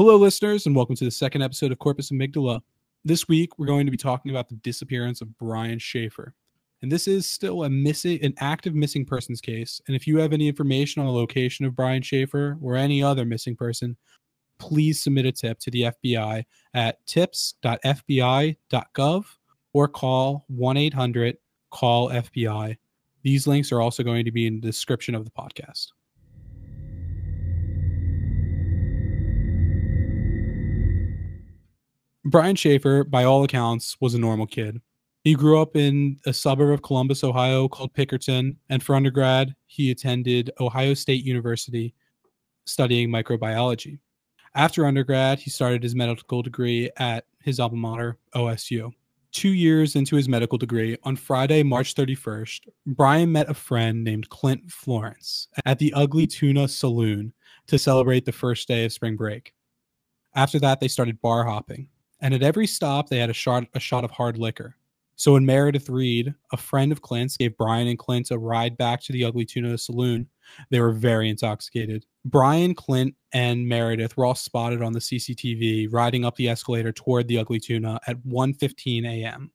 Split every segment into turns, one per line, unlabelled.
Hello, listeners, and welcome to the second episode of Corpus Amygdala. This week, we're going to be talking about the disappearance of Brian Shaffer. And this is still a missing, an active missing persons case. And if you have any information on the location of Brian Shaffer or any other missing person, please submit a tip to the FBI at tips.fbi.gov or call 1 800 call FBI. These links are also going to be in the description of the podcast. Brian Shaffer, by all accounts, was a normal kid. He grew up in a suburb of Columbus, Ohio called Pickerton, and for undergrad, he attended Ohio State University studying microbiology. After undergrad, he started his medical degree at his alma mater, OSU. Two years into his medical degree, on Friday, March 31st, Brian met a friend named Clint Florence at the Ugly Tuna Saloon to celebrate the first day of spring break. After that, they started bar hopping, and at every stop, they had a shot, a shot of hard liquor. So when Meredith Reed, a friend of Clint's, gave Brian and Clint a ride back to the Ugly Tuna Saloon, they were very intoxicated. Brian, Clint, and Meredith were all spotted on the CCTV riding up the escalator toward the Ugly Tuna at 1:15 a.m.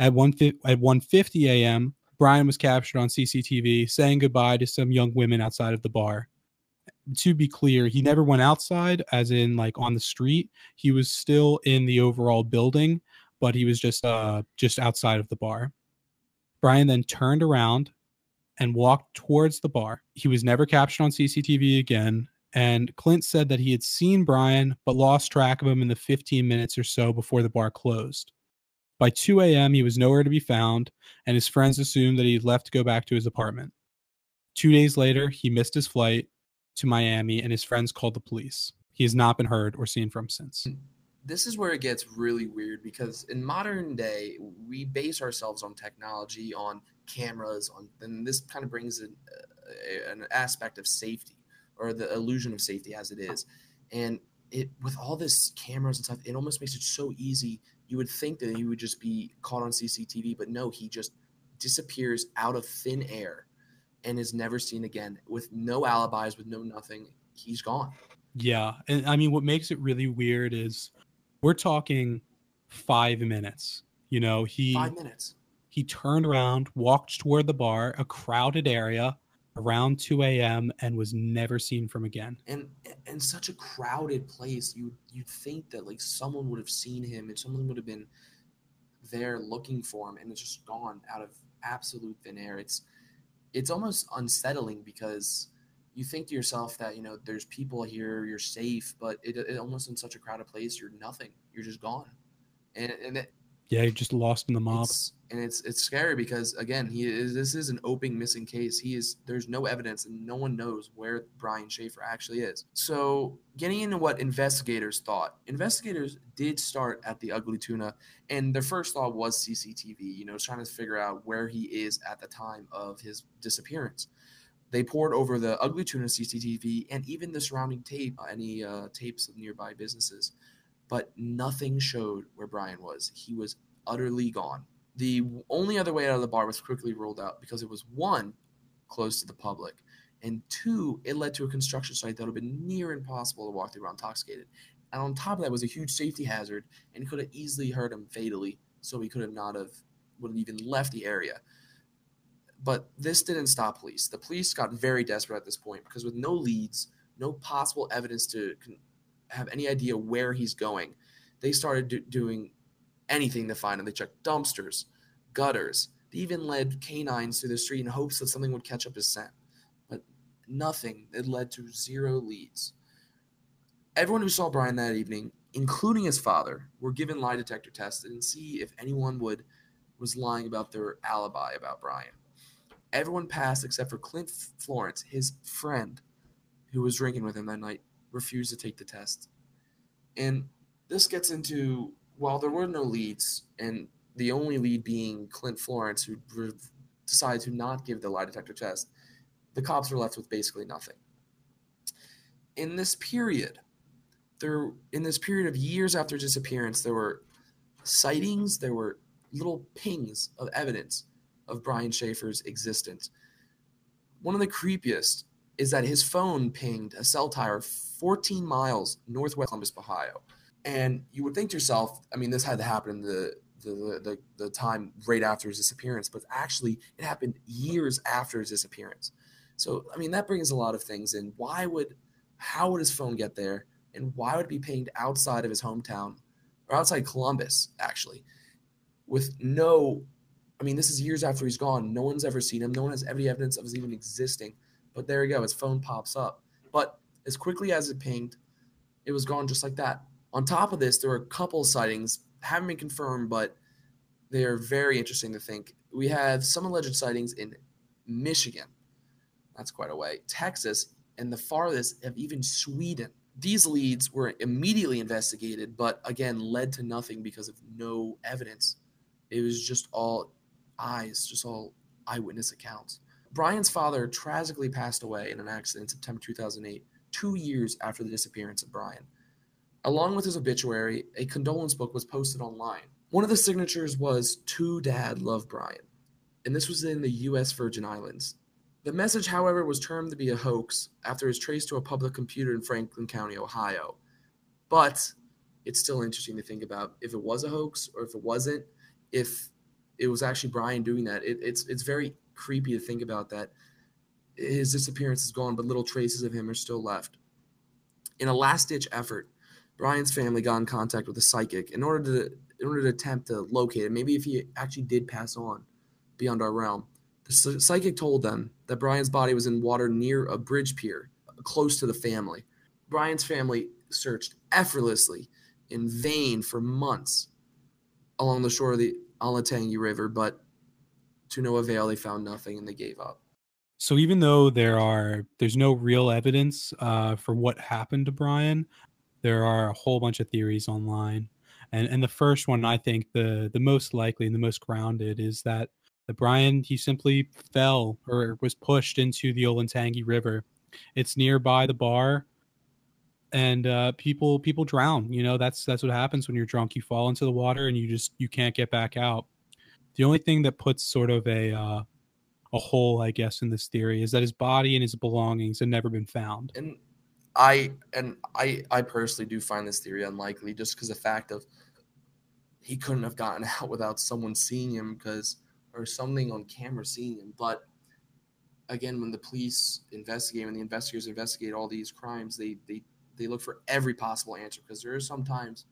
At 1 at 1:50 a.m., Brian was captured on CCTV saying goodbye to some young women outside of the bar. To be clear, he never went outside, as in like on the street. He was still in the overall building, but he was just uh just outside of the bar. Brian then turned around and walked towards the bar. He was never captured on CCTV again. And Clint said that he had seen Brian, but lost track of him in the 15 minutes or so before the bar closed. By 2 a.m., he was nowhere to be found, and his friends assumed that he had left to go back to his apartment. Two days later, he missed his flight to Miami, and his friends called the police. He has not been heard or seen from since.
This is where it gets really weird because in modern day, we base ourselves on technology, on cameras on and this kind of brings an, uh, an aspect of safety or the illusion of safety as it is and it with all this cameras and stuff it almost makes it so easy you would think that he would just be caught on cctv but no he just disappears out of thin air and is never seen again with no alibis with no nothing he's gone
yeah and i mean what makes it really weird is we're talking five minutes you know he
five minutes
he turned around, walked toward the bar, a crowded area, around 2 a.m. and was never seen from again.
And and such a crowded place, you you'd think that like someone would have seen him and someone would have been there looking for him, and it's just gone out of absolute thin air. It's it's almost unsettling because you think to yourself that you know there's people here, you're safe, but it, it almost in such a crowded place, you're nothing. You're just gone, and and it,
yeah, just lost in the mob.
It's, and it's it's scary because again, he is this is an open missing case. He is there's no evidence and no one knows where Brian Shaffer actually is. So getting into what investigators thought, investigators did start at the Ugly Tuna, and their first thought was CCTV. You know, trying to figure out where he is at the time of his disappearance. They poured over the Ugly Tuna CCTV and even the surrounding tape, any uh, tapes of nearby businesses but nothing showed where Brian was. He was utterly gone. The only other way out of the bar was quickly rolled out because it was one, close to the public, and two, it led to a construction site that would have been near impossible to walk through intoxicated. And on top of that was a huge safety hazard and could have easily hurt him fatally. So he could have not have would have even left the area. But this didn't stop police. The police got very desperate at this point because with no leads, no possible evidence to have any idea where he's going. They started do- doing anything to find him. They checked dumpsters, gutters. They even led canines through the street in hopes that something would catch up his scent. But nothing. It led to zero leads. Everyone who saw Brian that evening, including his father, were given lie detector tests and see if anyone would was lying about their alibi about Brian. Everyone passed except for Clint Florence, his friend, who was drinking with him that night refused to take the test. And this gets into while there were no leads, and the only lead being Clint Florence, who decided to not give the lie detector test, the cops were left with basically nothing. In this period, there in this period of years after disappearance, there were sightings, there were little pings of evidence of Brian Shaffer's existence. One of the creepiest is that his phone pinged a cell tower 14 miles northwest Columbus, Ohio. And you would think to yourself, I mean, this had to happen in the the, the, the time right after his disappearance, but actually it happened years after his disappearance. So, I mean, that brings a lot of things in. Why would, how would his phone get there? And why would it be pinged outside of his hometown or outside Columbus, actually, with no, I mean, this is years after he's gone. No one's ever seen him. No one has any evidence of his even existing. But there you go. His phone pops up. But as quickly as it pinged, it was gone just like that. On top of this, there were a couple sightings, haven't been confirmed, but they are very interesting to think. We have some alleged sightings in Michigan. That's quite a way. Texas, and the farthest of even Sweden. These leads were immediately investigated, but again led to nothing because of no evidence. It was just all eyes, just all eyewitness accounts. Brian's father tragically passed away in an accident in September 2008, two years after the disappearance of Brian. Along with his obituary, a condolence book was posted online. One of the signatures was To Dad Love Brian, and this was in the US Virgin Islands. The message, however, was termed to be a hoax after it was traced to a public computer in Franklin County, Ohio. But it's still interesting to think about if it was a hoax or if it wasn't, if it was actually Brian doing that. It, it's it's very creepy to think about that. His disappearance is gone, but little traces of him are still left. In a last ditch effort, Brian's family got in contact with a psychic in order to in order to attempt to locate him, maybe if he actually did pass on beyond our realm. The psychic told them that Brian's body was in water near a bridge pier, close to the family. Brian's family searched effortlessly in vain for months along the shore of the Olentangy River, but to no avail. They found nothing and they gave up.
So even though there are there's no real evidence uh, for what happened to Brian, there are a whole bunch of theories online and and the first one I think the the most likely and the most grounded is that the Brian he simply fell or was pushed into the Olentangy River. It's nearby the bar, and uh, people people drown. You know that's that's what happens when you're drunk. You fall into the water and you just you can't get back out. The only thing that puts sort of a uh, a hole, I guess, in this theory is that his body and his belongings have never been found.
And I and I I personally do find this theory unlikely, just because the fact of he couldn't have gotten out without someone seeing him because or something on camera seeing him. But again, when the police investigate, when the investigators investigate all these crimes, they they they look for every possible answer because there is sometimes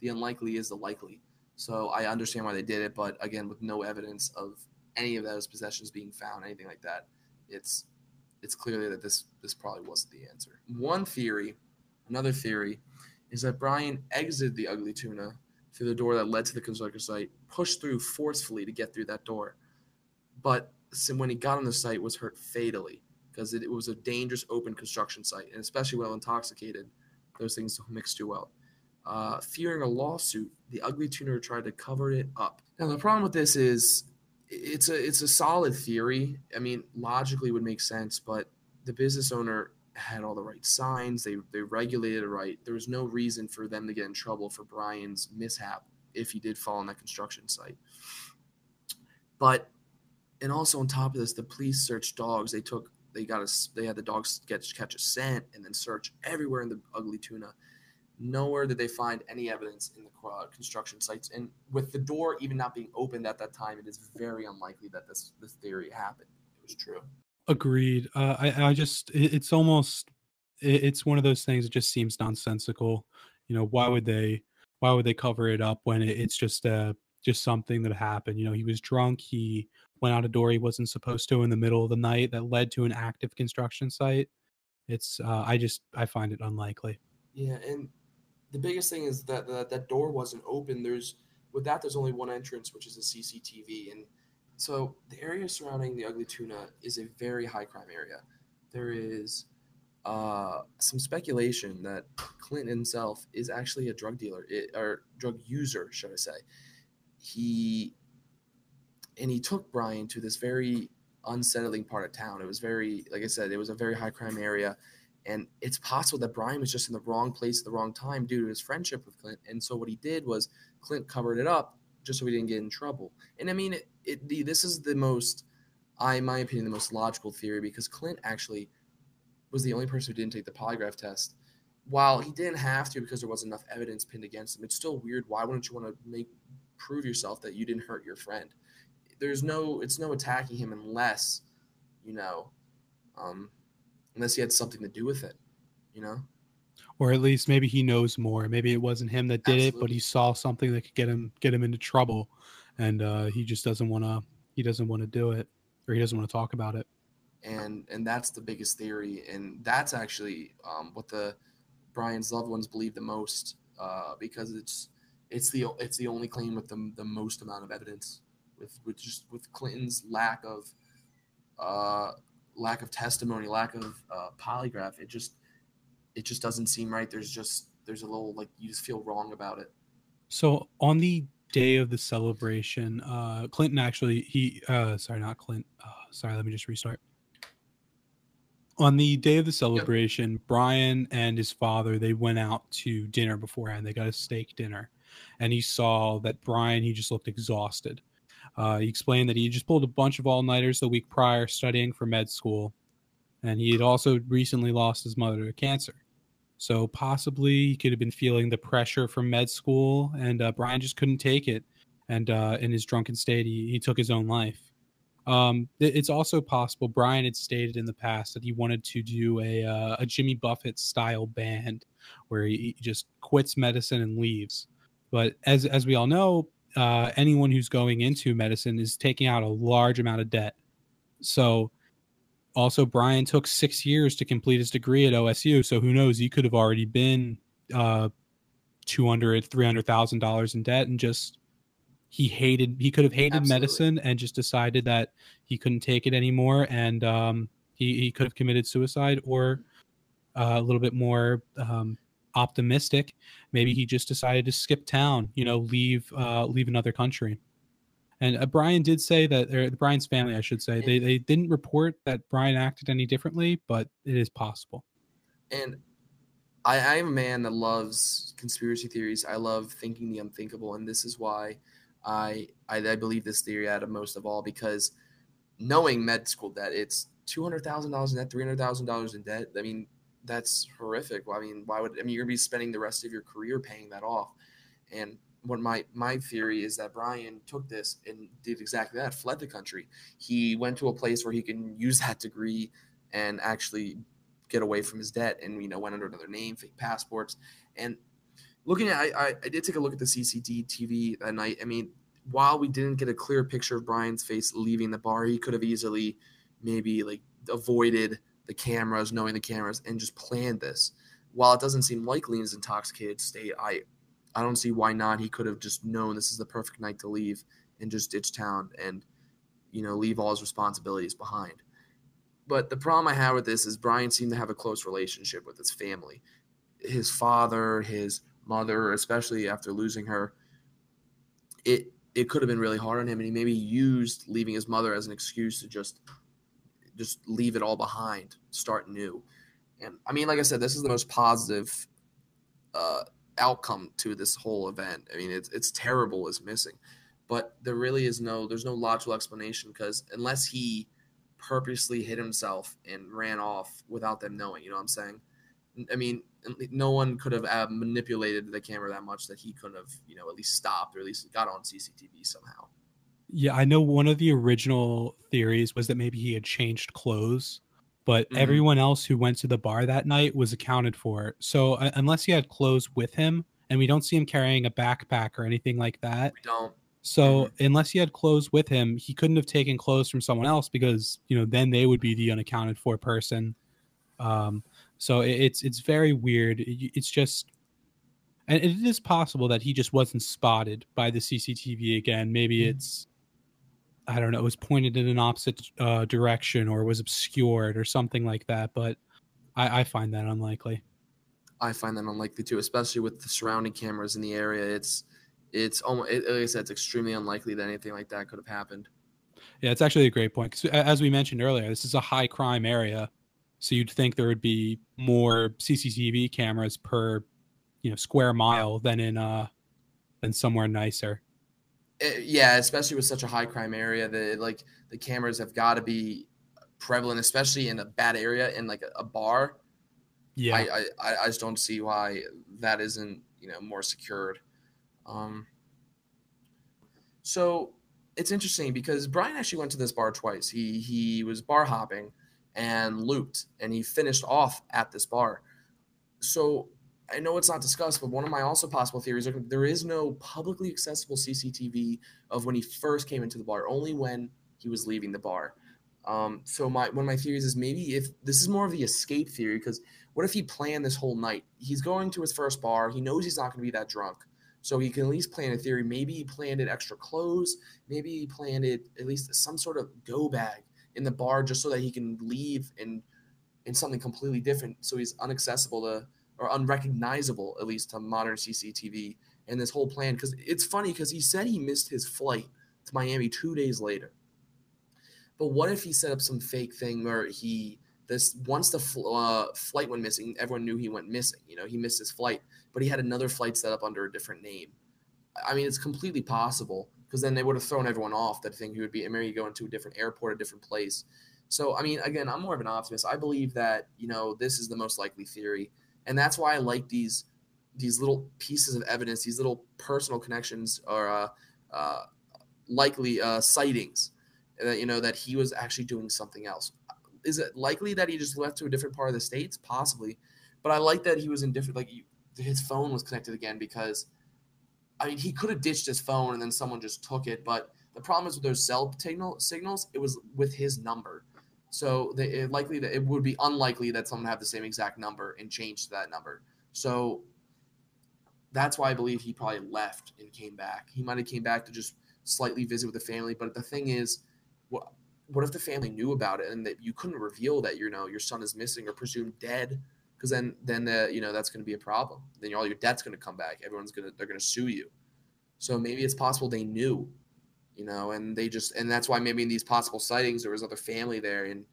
the unlikely is the likely. So I understand why they did it, but again, with no evidence of any of those possessions being found, anything like that, it's it's clearly that this this probably wasn't the answer. One theory, another theory, is that Brian exited the Ugly Tuna through the door that led to the construction site, pushed through forcefully to get through that door. But when he got on the site, was hurt fatally because it, it was a dangerous open construction site, and especially while intoxicated, those things don't mix too well. Uh, fearing a lawsuit, the ugly tuna tried to cover it up. Now the problem with this is it's a it's a solid theory. I mean, logically would make sense, but the business owner had all the right signs. They they regulated it right. There was no reason for them to get in trouble for Brian's mishap if he did fall on that construction site. But and also on top of this, the police searched dogs. They took they got a they had the dogs get catch a scent and then search everywhere in the ugly tuna. Nowhere did they find any evidence in the uh, construction sites. And with the door even not being opened at that time, it is very unlikely that this this theory happened. It was true.
Agreed. Uh, I I just it, it's almost it, it's one of those things that just seems nonsensical. You know, why would they why would they cover it up when it, it's just uh just something that happened? You know, he was drunk. He went out a door he wasn't supposed to in the middle of the night that led to an active construction site. It's uh, I just I find it unlikely.
Yeah, and the biggest thing is that that, that door wasn't open. There's with that there's only one entrance, which is a CCTV, and so the area surrounding the Ugly Tuna is a very high crime area. There is uh, some speculation that Clint himself is actually a drug dealer it, or drug user, should I say? He and he took Brian to this very unsettling part of town. It was very, like I said, it was a very high crime area. And it's possible that Brian was just in the wrong place at the wrong time due to his friendship with Clint. And so what he did was Clint covered it up just so he didn't get in trouble. And I mean, it, it, the, this is the most, I, in my opinion, the most logical theory because Clint actually was the only person who didn't take the polygraph test. While he didn't have to because there wasn't enough evidence pinned against him, it's still weird. Why wouldn't you want to make prove yourself that you didn't hurt your friend? There's no, it's no attacking him unless, you know, um, unless he had something to do with it, you know
or at least maybe he knows more. Maybe it wasn't him that did Absolutely. it, but he saw something that could get him get him into trouble, and uh, he just doesn't want to. He doesn't want to do it, or he doesn't want to talk about it.
And and that's the biggest theory, and that's actually um, what the Brian's loved ones believe the most, uh, because it's it's the it's the only claim with the, the most amount of evidence, with with just with Clinton's lack of uh, lack of testimony, lack of uh, polygraph. It just it just doesn't seem right. There's just there's a little like you just feel wrong about it.
So on the day of the celebration, uh, Clinton actually he uh, sorry not Clint uh, sorry let me just restart. On the day of the celebration, yep. Brian and his father they went out to dinner beforehand. They got a steak dinner, and he saw that Brian he just looked exhausted. Uh, he explained that he just pulled a bunch of all nighters the week prior studying for med school, and he had also recently lost his mother to cancer. So possibly he could have been feeling the pressure from med school, and uh, Brian just couldn't take it. And uh, in his drunken state, he, he took his own life. Um, it's also possible Brian had stated in the past that he wanted to do a, uh, a Jimmy Buffett style band where he just quits medicine and leaves. But as as we all know, uh, anyone who's going into medicine is taking out a large amount of debt. So also Brian took six years to complete his degree at OSU. So who knows? He could have already been uh, two hundred, three hundred thousand dollars in debt, and just he hated. He could have hated Absolutely. medicine and just decided that he couldn't take it anymore, and um, he he could have committed suicide, or uh, a little bit more um, optimistic, maybe he just decided to skip town. You know, leave uh, leave another country. And uh, Brian did say that, or Brian's family, I should say, they, they didn't report that Brian acted any differently, but it is possible.
And I, I'm a man that loves conspiracy theories. I love thinking the unthinkable, and this is why I, I, I believe this theory out of most of all because knowing med school debt, it's two hundred thousand dollars in debt, three hundred thousand dollars in debt. I mean, that's horrific. I mean, why would I mean you're gonna be spending the rest of your career paying that off? And what my my theory is that Brian took this and did exactly that, fled the country. He went to a place where he can use that degree and actually get away from his debt, and you know went under another name, fake passports, and looking at I, I did take a look at the CCD TV that night. I mean, while we didn't get a clear picture of Brian's face leaving the bar, he could have easily maybe like avoided the cameras, knowing the cameras, and just planned this. While it doesn't seem likely in his intoxicated state, I I don't see why not. He could have just known this is the perfect night to leave and just ditch town and, you know, leave all his responsibilities behind. But the problem I have with this is Brian seemed to have a close relationship with his family. His father, his mother, especially after losing her, it it could have been really hard on him and he maybe used leaving his mother as an excuse to just just leave it all behind, start new. And I mean, like I said, this is the most positive uh, outcome to this whole event. I mean, it's it's terrible is missing, but there really is no there's no logical explanation because unless he purposely hit himself and ran off without them knowing, you know what I'm saying? I mean, no one could have uh, manipulated the camera that much that he couldn't have, you know, at least stopped or at least got on CCTV somehow.
Yeah, I know one of the original theories was that maybe he had changed clothes but mm-hmm. everyone else who went to the bar that night was accounted for. So uh, unless he had clothes with him, and we don't see him carrying a backpack or anything like that.
We don't.
So mm-hmm. unless he had clothes with him, he couldn't have taken clothes from someone else because you know then they would be the unaccounted for person. Um, so it, it's it's very weird. It, it's just, and it is possible that he just wasn't spotted by the CCTV again. Maybe mm-hmm. it's I don't know, it was pointed in an opposite uh, direction or was obscured or something like that. But I, I find that unlikely.
I find that unlikely too, especially with the surrounding cameras in the area. It's it's almost it, like I said, it's extremely unlikely that anything like that could have happened.
Yeah, it's actually a great point. Cause as we mentioned earlier, this is a high crime area, so you'd think there would be more CCTV cameras per, you know, square mile than in uh than somewhere nicer.
Eh, yeah, especially with such a high crime area, that like the cameras have got to be prevalent, especially in a bad area in like a, a bar.
Yeah.
I, I I just don't see why that isn't you know more secured. Um, so it's interesting because Brian actually went to this bar twice. He he was bar hopping and looped, and he finished off at this bar. So I know it's not discussed, but one of my also possible theories are there is no publicly accessible CCTV of when he first came into the bar, only when he was leaving the bar. Um, so my one of my theories is maybe if this is more of the escape theory, because what if he planned this whole night? He's going to his first bar. He knows he's not going to be that drunk. So he can at least plan a theory. Maybe he planned it extra clothes. Maybe he planned it at least some sort of go bag in the bar just so that he can leave in in something completely different. So he's unaccessible to or unrecognizable at least to modern CCTV. And this whole plan, because it's funny because he said he missed his flight to Miami two days later. But what if he set up some fake thing where he this once the fl- uh, flight went missing, everyone knew he went missing. You know, he missed his flight, but he had another flight set up under a different name. I mean, it's completely possible because then they would have thrown everyone off that thing. he would be maybe going to a different airport, a different place. So, I mean, again, I'm more of an optimist. I believe that you know this is the most likely theory, and that's why I like these these little pieces of evidence, these little personal connections, or uh, uh, likely uh, sightings. That you know that he was actually doing something else is it likely that he just left to a different part of the states? Possibly, but I like that he was in different. Like his phone was connected again because, I mean, he could have ditched his phone and then someone just took it. But the problem is with those cell signal signals, it was with his number. So it likely that it would be unlikely that someone have the same exact number and change to that number. So that's why I believe he probably left and came back. He might have came back to just slightly visit with the family. But the thing is, what what if the family knew about it and that you couldn't reveal that you know your son is missing or presumed dead? Because then then the, you know that's going to be a problem. Then all your debt's going to come back. Everyone's gonna they're going to sue you. So maybe it's possible they knew, you know, and they just and that's why maybe in these possible sightings there was other family there and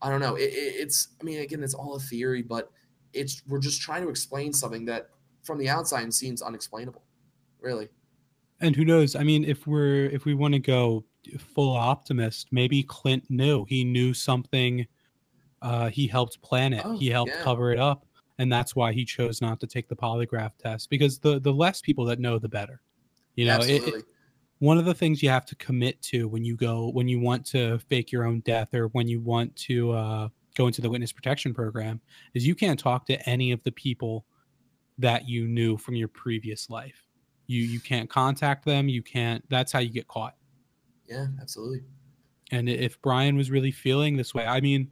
I don't know. It, it, it's I mean again it's all a theory, but it's we're just trying to explain something that from the outside seems unexplainable, really.
And who knows? I mean, if we're if we want to go full optimist. Maybe Clint knew. He knew something. Uh, he helped plan it. Oh, he helped yeah. cover it up, and that's why he chose not to take the polygraph test. Because the the less people that know, the better. You know, it, it, one of the things you have to commit to when you go when you want to fake your own death or when you want to uh, go into the witness protection program is you can't talk to any of the people that you knew from your previous life. You you can't contact them. You can't. That's how you get caught.
Yeah, absolutely.
And if Brian was really feeling this way, I mean,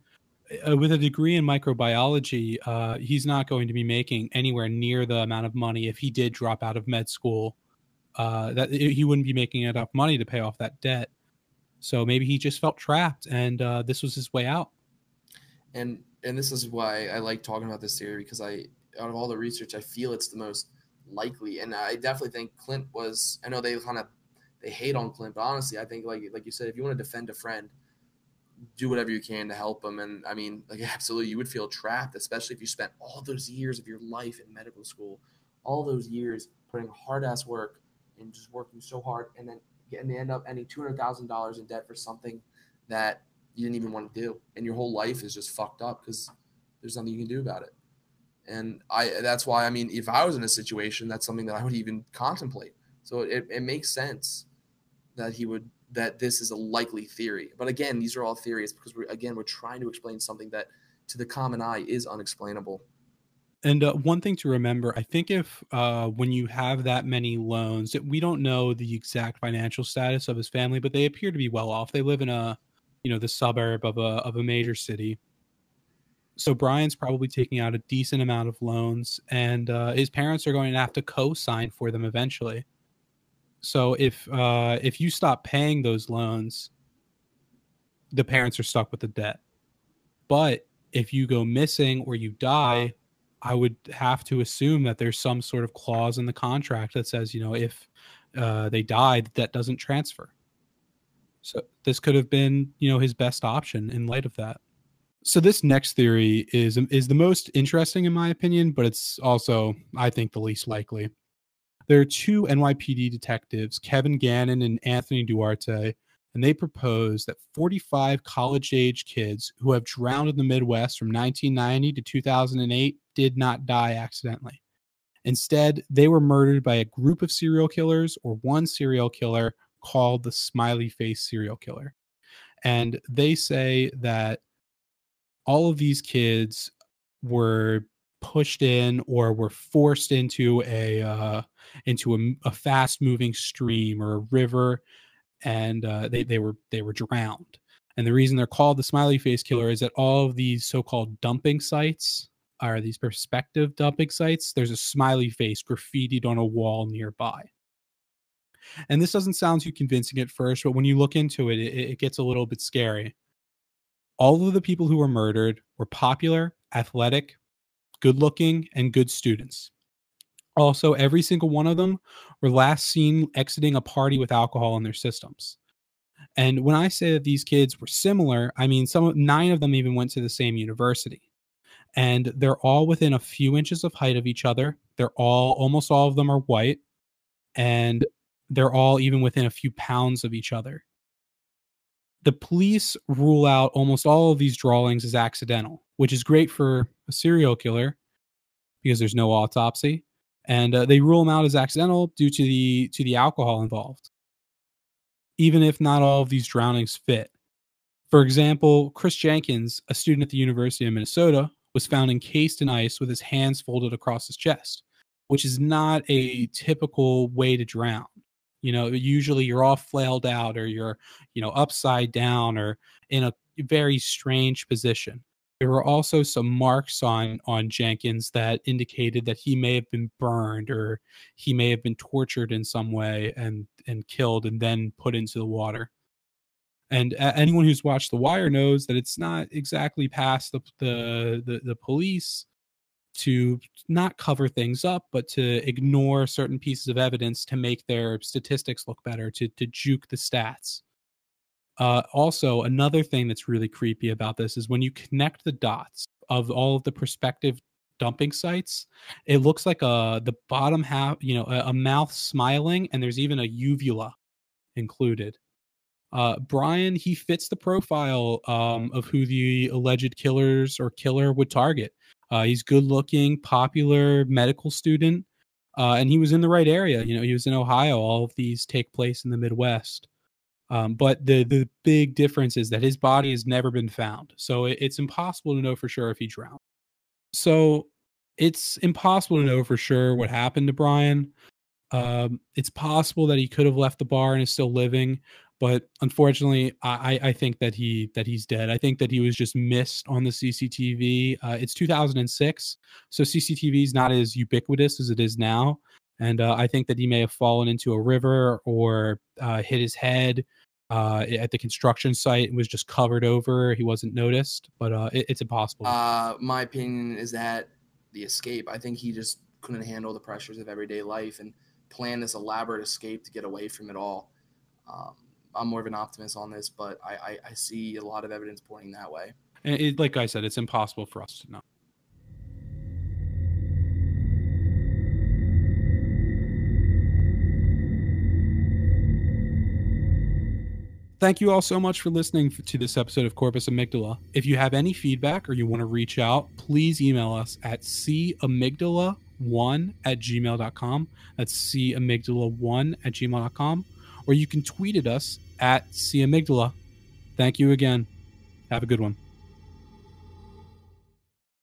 uh, with a degree in microbiology, uh, he's not going to be making anywhere near the amount of money if he did drop out of med school. Uh, that he wouldn't be making enough money to pay off that debt. So maybe he just felt trapped, and uh, this was his way out.
And and this is why I like talking about this theory because I, out of all the research, I feel it's the most likely. And I definitely think Clint was. I know they kind of they hate on Clint. But honestly, I think like like you said, if you want to defend a friend, do whatever you can to help them. And I mean, like absolutely, you would feel trapped, especially if you spent all those years of your life in medical school, all those years putting hard ass work and just working so hard, and then getting to end up ending two hundred thousand dollars in debt for something that you didn't even want to do, and your whole life is just fucked up because there's nothing you can do about it. And I that's why I mean, if I was in a situation, that's something that I would even contemplate. So it, it makes sense that he would that this is a likely theory. But again, these are all theories because we're again we're trying to explain something that to the common eye is unexplainable.
And uh, one thing to remember, I think if uh, when you have that many loans, we don't know the exact financial status of his family, but they appear to be well off. They live in a, you know, the suburb of a of a major city. So Brian's probably taking out a decent amount of loans, and uh, his parents are going to have to co-sign for them eventually. So if uh, if you stop paying those loans, the parents are stuck with the debt. But if you go missing or you die, I would have to assume that there's some sort of clause in the contract that says, you know, if uh, they die, that doesn't transfer. So this could have been, you know, his best option in light of that. So this next theory is is the most interesting in my opinion, but it's also I think the least likely. There are two NYPD detectives, Kevin Gannon and Anthony Duarte, and they propose that 45 college age kids who have drowned in the Midwest from 1990 to 2008 did not die accidentally. Instead, they were murdered by a group of serial killers or one serial killer called the smiley face serial killer. And they say that all of these kids were pushed in or were forced into a uh, into a, a fast moving stream or a river and uh, they, they were they were drowned and the reason they're called the smiley face killer is that all of these so-called dumping sites are these perspective dumping sites there's a smiley face graffitied on a wall nearby and this doesn't sound too convincing at first but when you look into it, it, it gets a little bit scary all of the people who were murdered were popular athletic good looking and good students also, every single one of them were last seen exiting a party with alcohol in their systems. And when I say that these kids were similar, I mean some nine of them even went to the same university. And they're all within a few inches of height of each other. They're all almost all of them are white and they're all even within a few pounds of each other. The police rule out almost all of these drawings as accidental, which is great for a serial killer because there's no autopsy and uh, they rule them out as accidental due to the to the alcohol involved even if not all of these drownings fit for example chris jenkins a student at the university of minnesota was found encased in ice with his hands folded across his chest which is not a typical way to drown you know usually you're all flailed out or you're you know upside down or in a very strange position there were also some marks on on Jenkins that indicated that he may have been burned or he may have been tortured in some way and and killed and then put into the water. And anyone who's watched The Wire knows that it's not exactly past the the the, the police to not cover things up, but to ignore certain pieces of evidence to make their statistics look better, to to juke the stats. Uh, also, another thing that's really creepy about this is when you connect the dots of all of the prospective dumping sites, it looks like a the bottom half, you know, a, a mouth smiling, and there's even a uvula included. Uh, Brian, he fits the profile um, of who the alleged killers or killer would target. Uh, he's good looking, popular medical student, uh, and he was in the right area. You know, he was in Ohio. All of these take place in the Midwest. Um, but the the big difference is that his body has never been found, so it, it's impossible to know for sure if he drowned. So it's impossible to know for sure what happened to Brian. Um, it's possible that he could have left the bar and is still living, but unfortunately, I, I think that he that he's dead. I think that he was just missed on the CCTV. Uh, it's 2006, so CCTV is not as ubiquitous as it is now, and uh, I think that he may have fallen into a river or uh, hit his head uh, at the construction site and was just covered over. He wasn't noticed, but uh, it, it's impossible.
Uh, my opinion is that the escape. I think he just couldn't handle the pressures of everyday life and plan this elaborate escape to get away from it all. Um, I'm more of an optimist on this, but I, I, I see a lot of evidence pointing that way.
And it, like I said, it's impossible for us to know. Thank you all so much for listening to this episode of Corpus Amygdala. If you have any feedback or you want to reach out, please email us at camygdala1 at gmail.com. That's camygdala1 at gmail.com. Or you can tweet at us at C Amygdala. Thank you again. Have a good one.